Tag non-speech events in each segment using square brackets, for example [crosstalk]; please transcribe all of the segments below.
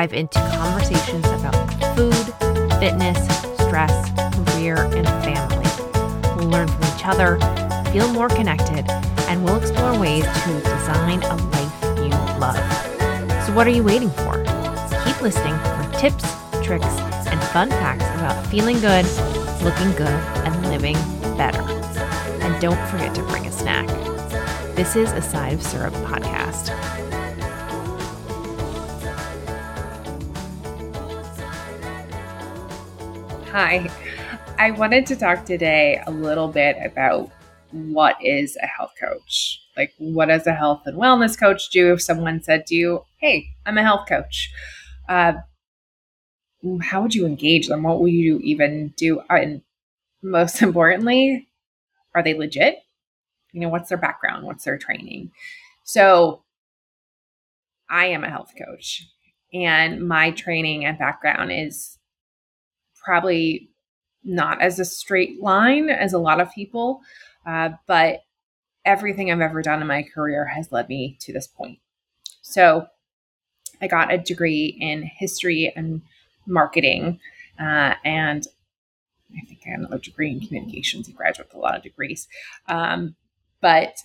Dive into conversations about food, fitness, stress, career, and family. We'll learn from each other, feel more connected, and we'll explore ways to design a life you love. So, what are you waiting for? Keep listening for tips, tricks, and fun facts about feeling good, looking good, and living better. And don't forget to bring a snack. This is a Side of Syrup podcast. Hi, I wanted to talk today a little bit about what is a health coach. Like, what does a health and wellness coach do if someone said to you, Hey, I'm a health coach? Uh, how would you engage them? What will you even do? And most [laughs] importantly, are they legit? You know, what's their background? What's their training? So, I am a health coach, and my training and background is probably not as a straight line as a lot of people, uh, but everything I've ever done in my career has led me to this point. So I got a degree in history and marketing, uh, and I think I got another degree in communications. I graduated with a lot of degrees. Um, but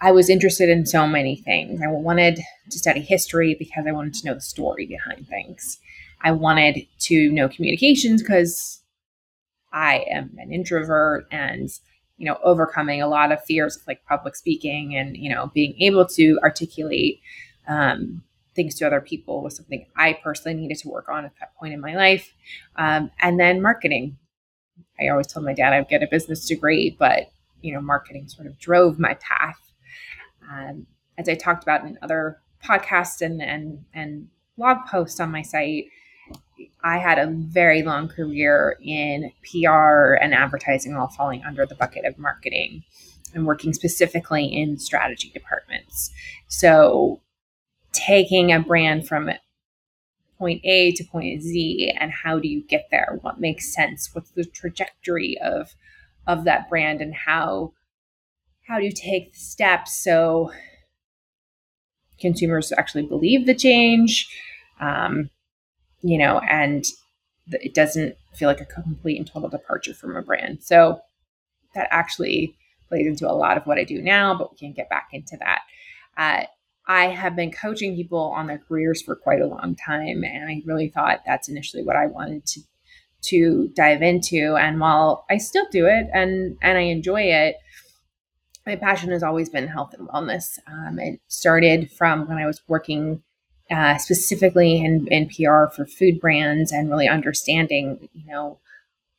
I was interested in so many things. I wanted to study history because I wanted to know the story behind things. I wanted to know communications because I am an introvert and you know overcoming a lot of fears of like public speaking and you know being able to articulate um, things to other people was something I personally needed to work on at that point in my life. Um, and then marketing. I always told my dad I'd get a business degree, but you know marketing sort of drove my path. Um, as I talked about in other podcasts and and and blog posts on my site, I had a very long career in PR and advertising, all falling under the bucket of marketing and working specifically in strategy departments. So, taking a brand from point A to point Z and how do you get there? What makes sense? What's the trajectory of of that brand and how how do you take the steps so consumers actually believe the change? Um, you know, and it doesn't feel like a complete and total departure from a brand. So that actually plays into a lot of what I do now, but we can't get back into that. Uh, I have been coaching people on their careers for quite a long time, and I really thought that's initially what I wanted to to dive into. And while I still do it and and I enjoy it, my passion has always been health and wellness. Um, it started from when I was working uh, specifically in, in PR for food brands and really understanding, you know,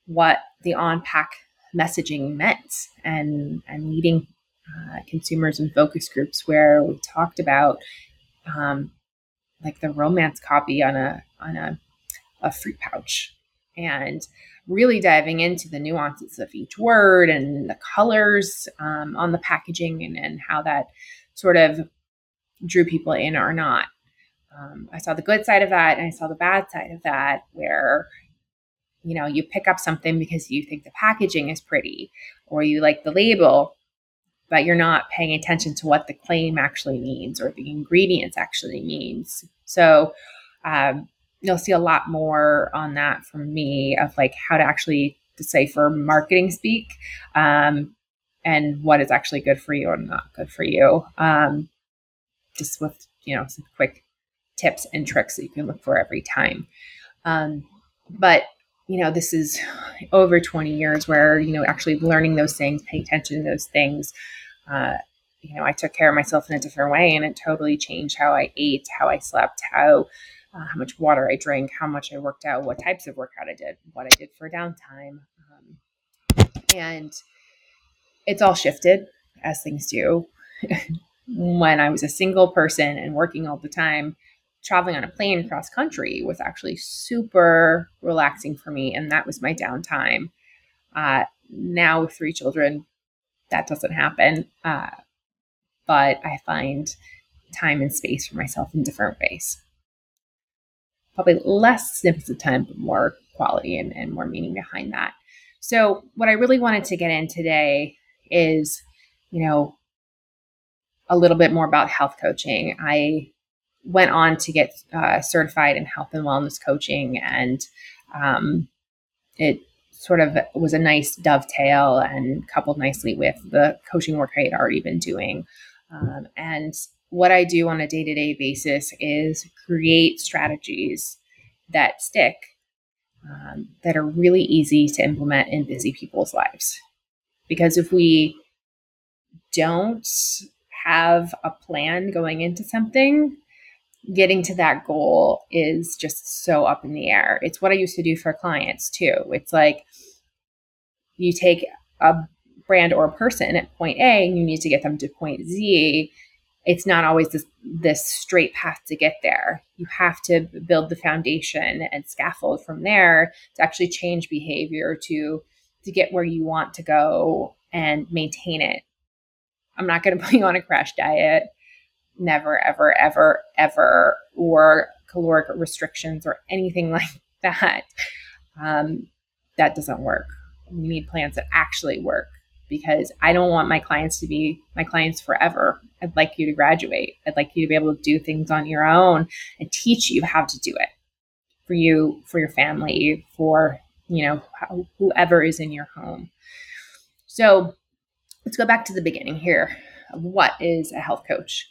what the on pack messaging meant and, and meeting uh, consumers and focus groups where we talked about um, like the romance copy on a, on a, a fruit pouch and really diving into the nuances of each word and the colors um, on the packaging and, and how that sort of drew people in or not um, I saw the good side of that and I saw the bad side of that, where you know you pick up something because you think the packaging is pretty or you like the label, but you're not paying attention to what the claim actually means or the ingredients actually means. So um, you'll see a lot more on that from me of like how to actually decipher marketing speak um, and what is actually good for you or not good for you. Um, just with you know some quick tips and tricks that you can look for every time. Um, but you know, this is over 20 years where, you know, actually learning those things, paying attention to those things. Uh, you know, I took care of myself in a different way and it totally changed how I ate, how I slept, how, uh, how much water I drank, how much I worked out, what types of workout I did, what I did for downtime. Um, and it's all shifted as things do. [laughs] when I was a single person and working all the time, traveling on a plane cross country was actually super relaxing for me. And that was my downtime. Uh, now, with three children, that doesn't happen. Uh, but I find time and space for myself in different ways. Probably less snippets of time, but more quality and, and more meaning behind that. So, what I really wanted to get in today is, you know, a little bit more about health coaching. I went on to get uh, certified in health and wellness coaching, and um, it sort of was a nice dovetail and coupled nicely with the coaching work I had already been doing. Um, and what I do on a day to day basis is create strategies that stick, um, that are really easy to implement in busy people's lives. Because if we don't have a plan going into something, getting to that goal is just so up in the air. It's what I used to do for clients too. It's like you take a brand or a person at point A and you need to get them to point Z. It's not always this, this straight path to get there. You have to build the foundation and scaffold from there to actually change behavior to to get where you want to go and maintain it. I'm not going [laughs] to put you on a crash diet never, ever, ever, ever, or caloric restrictions or anything [laughs] like that. Um, that doesn't work. We need plans that actually work because I don't want my clients to be my clients forever. I'd like you to graduate. I'd like you to be able to do things on your own and teach you how to do it for you, for your family, for you know whoever is in your home. So let's go back to the beginning here what is a health coach.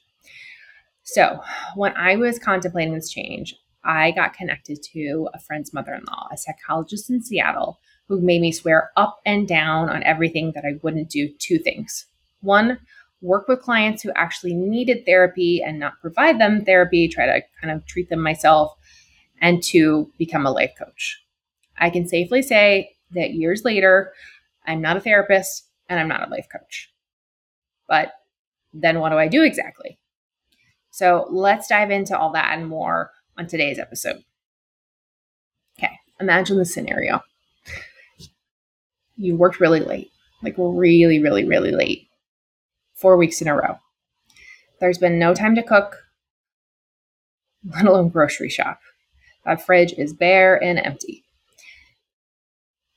So, when I was contemplating this change, I got connected to a friend's mother in law, a psychologist in Seattle, who made me swear up and down on everything that I wouldn't do two things. One, work with clients who actually needed therapy and not provide them therapy, try to kind of treat them myself, and two, become a life coach. I can safely say that years later, I'm not a therapist and I'm not a life coach. But then what do I do exactly? So let's dive into all that and more on today's episode. Okay, imagine the scenario. You worked really late, like really, really, really late, four weeks in a row. There's been no time to cook, let alone grocery shop. That fridge is bare and empty.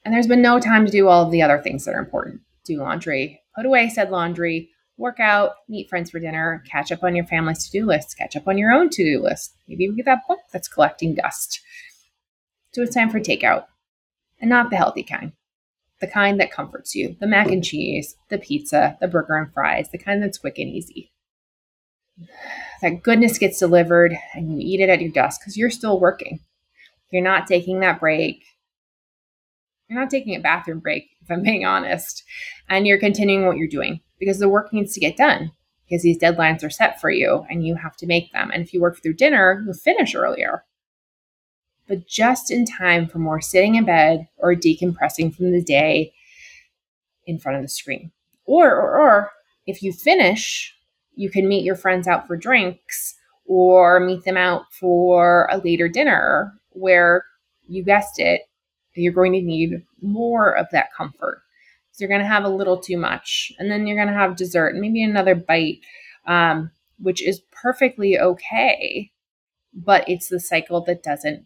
And there's been no time to do all of the other things that are important do laundry, put away said laundry, work out, meet friends for dinner, catch up on your family's to do list, catch up on your own to do list. Maybe even get that book that's collecting dust. So it's time for takeout. And not the healthy kind. The kind that comforts you. The mac and cheese, the pizza, the burger and fries, the kind that's quick and easy. That goodness gets delivered and you eat it at your desk because you're still working. You're not taking that break. You're not taking a bathroom break, if I'm being honest. And you're continuing what you're doing because the work needs to get done because these deadlines are set for you and you have to make them. And if you work through dinner, you'll finish earlier. But just in time for more sitting in bed or decompressing from the day in front of the screen. Or, or, or if you finish, you can meet your friends out for drinks or meet them out for a later dinner where you guessed it, you're going to need more of that comfort you're going to have a little too much. And then you're going to have dessert and maybe another bite, um, which is perfectly okay. But it's the cycle that doesn't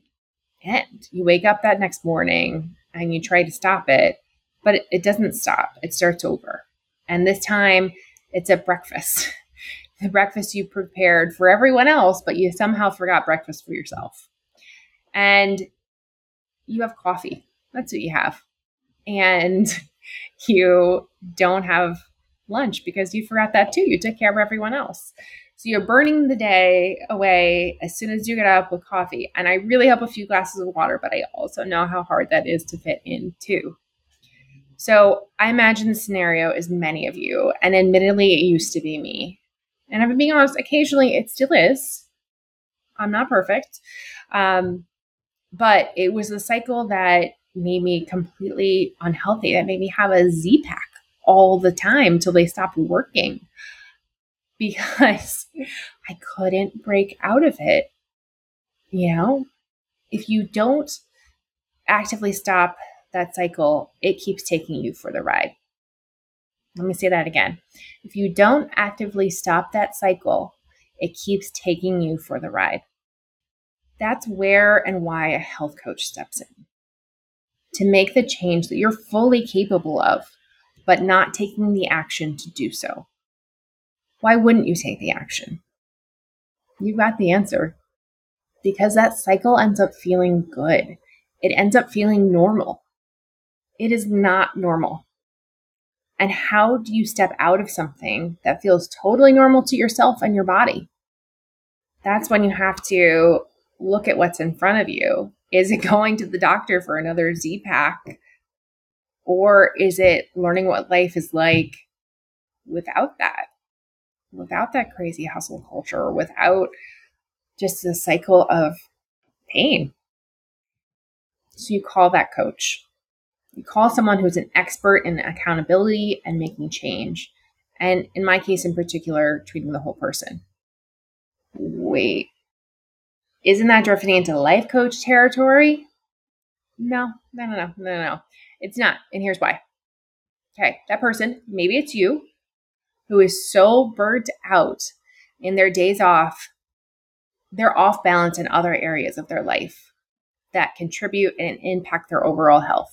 end. You wake up that next morning and you try to stop it, but it, it doesn't stop. It starts over. And this time it's at breakfast. [laughs] the breakfast you prepared for everyone else, but you somehow forgot breakfast for yourself. And you have coffee. That's what you have. And you don't have lunch because you forgot that too. You took care of everyone else. So you're burning the day away as soon as you get up with coffee. And I really help a few glasses of water, but I also know how hard that is to fit in too. So I imagine the scenario is many of you, and admittedly, it used to be me. And I'm being honest, occasionally it still is. I'm not perfect. Um, but it was a cycle that made me completely unhealthy. That made me have a Z pack all the time till they stopped working [laughs] because I couldn't break out of it. You know, if you don't actively stop that cycle, it keeps taking you for the ride. Let me say that again. If you don't actively stop that cycle, it keeps taking you for the ride. That's where and why a health coach steps in to make the change that you're fully capable of, but not taking the action to do so. Why wouldn't you take the action? you've got the answer. Because that cycle ends up feeling good. It ends up feeling normal. It is not normal. And how do you step out of something that feels totally normal to yourself and your body? That's when you have to look at what's in front of you. Is it [laughs] going to the doctor for another Z pack? Or is it learning what life is like without that? Without that crazy hustle culture, without just the cycle of pain. So you call that coach. You call someone who's an expert in accountability and making change. And in my case in particular, treating the whole person. Wait, isn't that drifting into life coach territory? No, no, no, no, no, no. It's not. And here's why. Okay, that person, maybe it's you, who is so burnt out in their days off, they're off balance in other areas of their life that contribute and impact their overall health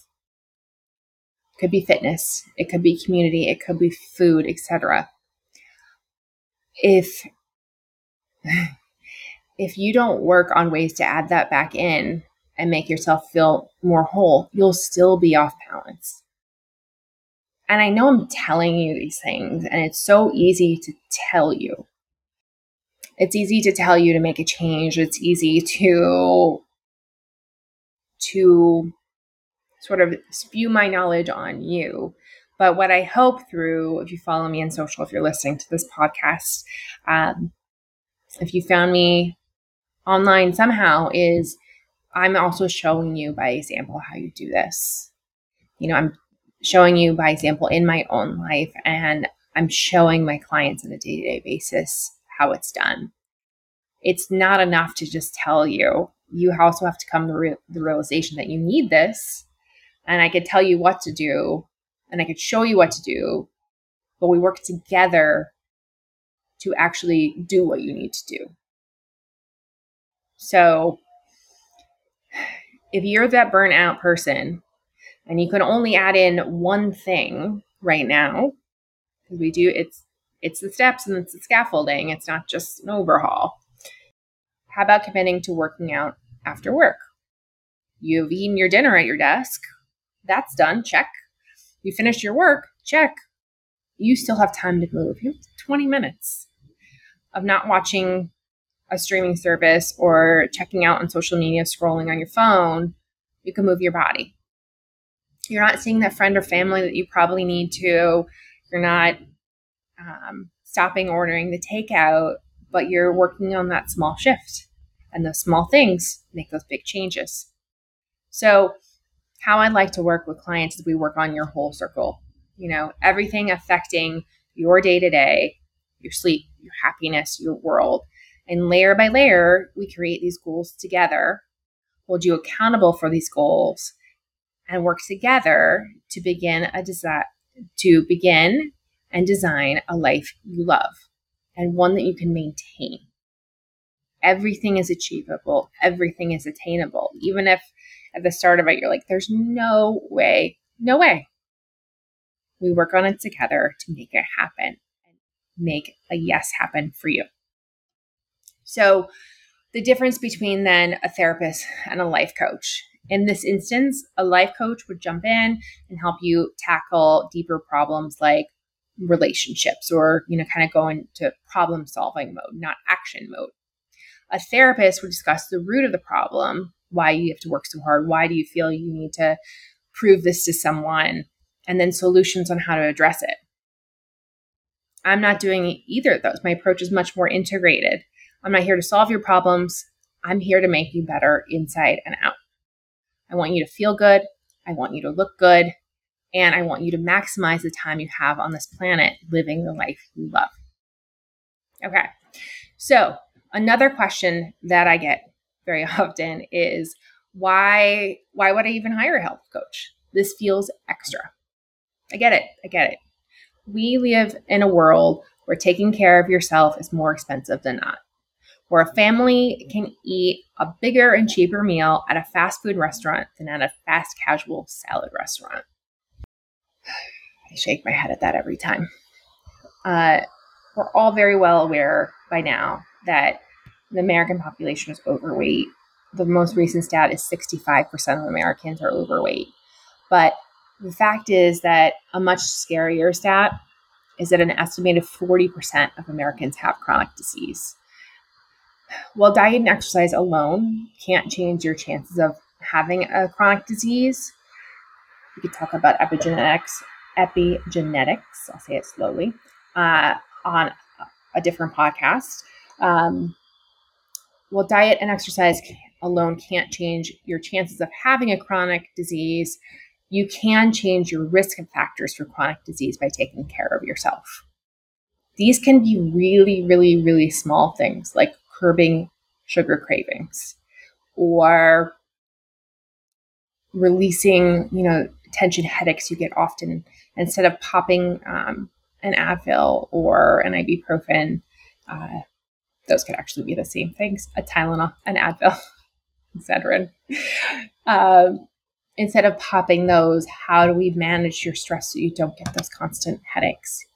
It could be fitness, it could be community, it could be food, etc. If [laughs] if you don't work on ways to add that back in and make yourself feel more whole, you'll still be off balance. And I know I'm telling you these things, and it's so easy to tell you. It's easy to tell you to make a change. It's easy to to sort of spew my knowledge on you. But what I hope through, if you follow me on social, if you're listening to this podcast, um, if you found me online somehow, is I'm also showing you by example how you do this. You know, I'm showing you by example in my own life, and I'm showing my clients on a day to day basis how it's done. It's not enough to just tell you. You also have to come to re- the realization that you need this and I could tell you what to do and I could show you what to do, but we work together to actually do what you need to do. So if you're that burnout person and you can only add in one thing right now, because we do it's it's the steps and it's the scaffolding, it's not just an overhaul. How about committing to working out after work? You've eaten your dinner at your desk that's done. Check. You finished your work. Check. You still have time to move. You have 20 minutes of not watching a streaming service or checking out on social media, scrolling on your phone. You can move your body. You're not seeing that friend or family that you probably need to. You're not um, stopping ordering the takeout, but you're working on that small shift. And those small things make those big changes. So, how I'd like to work with clients is we work on your whole circle. You know, everything affecting your day to day, your sleep, your happiness, your world. And layer by layer, we create these goals together, hold you accountable for these goals, and work together to begin a design to begin and design a life you love and one that you can maintain. Everything is achievable, everything is attainable. Even if at the start of it, you're like, there's no way, no way. We work on it together to make it happen and make a yes happen for you. So, the difference between then a therapist and a life coach. In this instance, a life coach would jump in and help you tackle deeper problems like relationships or, you know, kind of go into problem solving mode, not action mode. A therapist would discuss the root of the problem why you have to work so hard. Why do you feel you need to prove this to someone? And then solutions on how to address it. I'm not doing either of those. My approach is much more integrated. I'm not here to solve your problems. I'm here to make you better inside and out. I want you to feel good. I want you to look good. And I want you to maximize the time you have on this planet living the life you love. Okay. So, another question that I get very [laughs] often is why why would I even hire a health coach? This feels extra. I get it. I get it. We live in a world where taking care of yourself is more expensive than not. Where a family can eat a bigger and cheaper meal at a fast food restaurant than at a fast casual salad restaurant. [sighs] I shake my head at that every time. Uh, we're all very well aware by now that the American population is overweight. The most recent stat is 65% of Americans are overweight. But the fact is that a much scarier stat is that an estimated 40% of Americans have chronic disease. While diet and exercise alone can't change your chances of having a chronic disease, we could talk about epigenetics, epigenetics, I'll say it slowly, uh, on a different podcast. Um, well, diet and exercise alone can't change your chances of having a chronic disease. You can change your risk factors for chronic disease by taking care of yourself. These can be really, really, really small things like curbing sugar cravings or releasing, you know, tension headaches you get often instead of popping um, an Advil or an ibuprofen. Uh, those could actually be the same things: a Tylenol, an Advil, [laughs] Excedrin. Um, instead of popping those, how do we manage your stress so you don't get those constant headaches?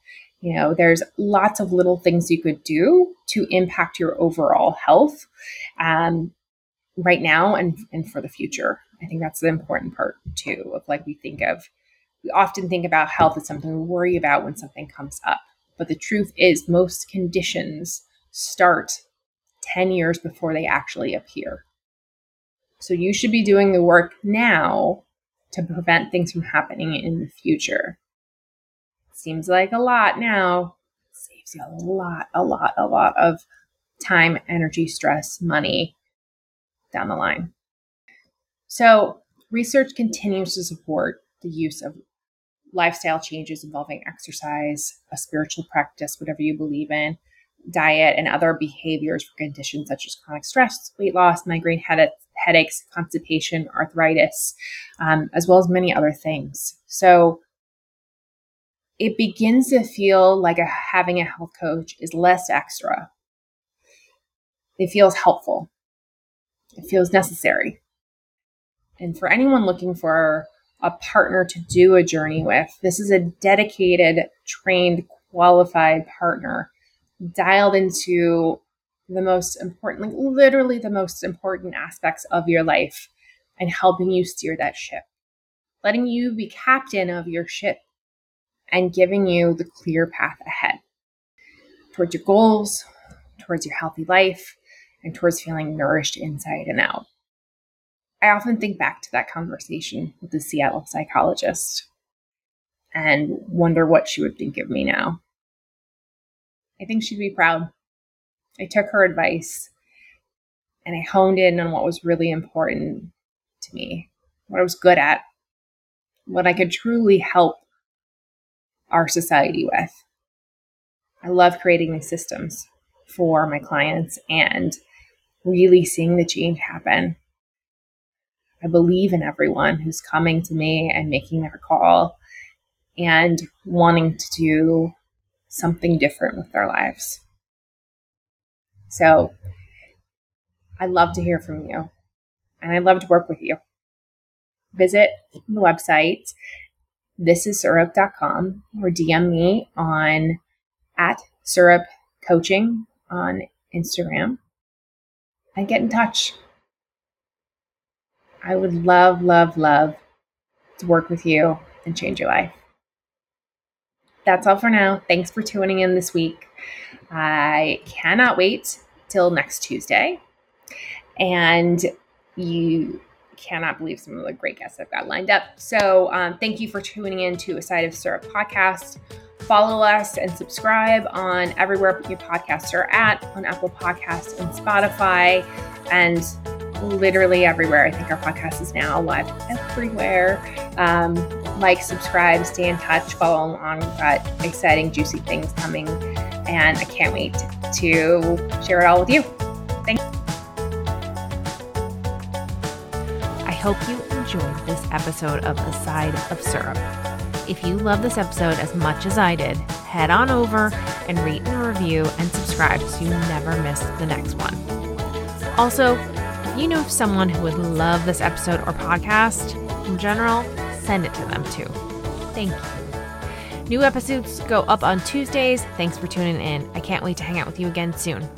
You know, there's lots of little things you could do to impact your overall health um, right now and, and for the future. I think that's the important part too of like we think of we often think about health as something we worry about when something comes up. But the truth is most conditions start 10 years before they actually appear. So you should be doing the work now to prevent things from happening in the future. Seems like a lot now. Saves you a lot, a lot, a lot of time, energy, stress, money down the line. So, research continues to support the use of lifestyle changes involving exercise, a spiritual practice, whatever you believe in, diet, and other behaviors for conditions such as chronic stress, weight loss, migraine headaches, headaches, constipation, arthritis, um, as well as many other things. So it begins to feel like a, having a health coach is less extra. It feels helpful. It feels necessary. And for anyone looking for a partner to do a journey with, this is a dedicated, trained, qualified partner dialed into the most important, like literally the most important aspects of your life and helping you steer that ship, letting you be captain of your ship and giving you the clear path ahead towards your goals, towards your healthy life, and towards feeling nourished inside and out. I often think back to that conversation with the Seattle psychologist and wonder what she would think of me now. I think she'd be proud I took her advice and I honed in on what was really important to me, what I was good at, what I could truly help our society with. I love creating these systems for my clients and really seeing the change happen. I believe in everyone who's coming to me and making their call and wanting to do something different with their lives. So I'd love to hear from you and I'd love to work with you. Visit the website thisissyrup.com or DM me on at syrup coaching on Instagram and get in touch. I would love, love, love to work with you and change your life. That's all for now. Thanks for tuning in this week. I cannot wait till next Tuesday. And you cannot believe some of the great guests I've got lined up. So um, thank you for tuning in to A Side of Syrup podcast. Follow us and subscribe on everywhere your podcasts are at, on Apple Podcasts and Spotify, and literally everywhere. I think our podcast is now live everywhere. Um, like, subscribe, stay in touch, follow along. We've got exciting, juicy things coming and I can't wait to share it all with you. Thanks. Hope you enjoyed this episode of A Side of Syrup. If you love this episode as much as I did, head on over and rate and review and subscribe so you never miss the next one. Also, if you know of someone who would love this episode or podcast in general, send it to them too. Thank you. New episodes go up on Tuesdays. Thanks for tuning in. I can't wait to hang out with you again soon.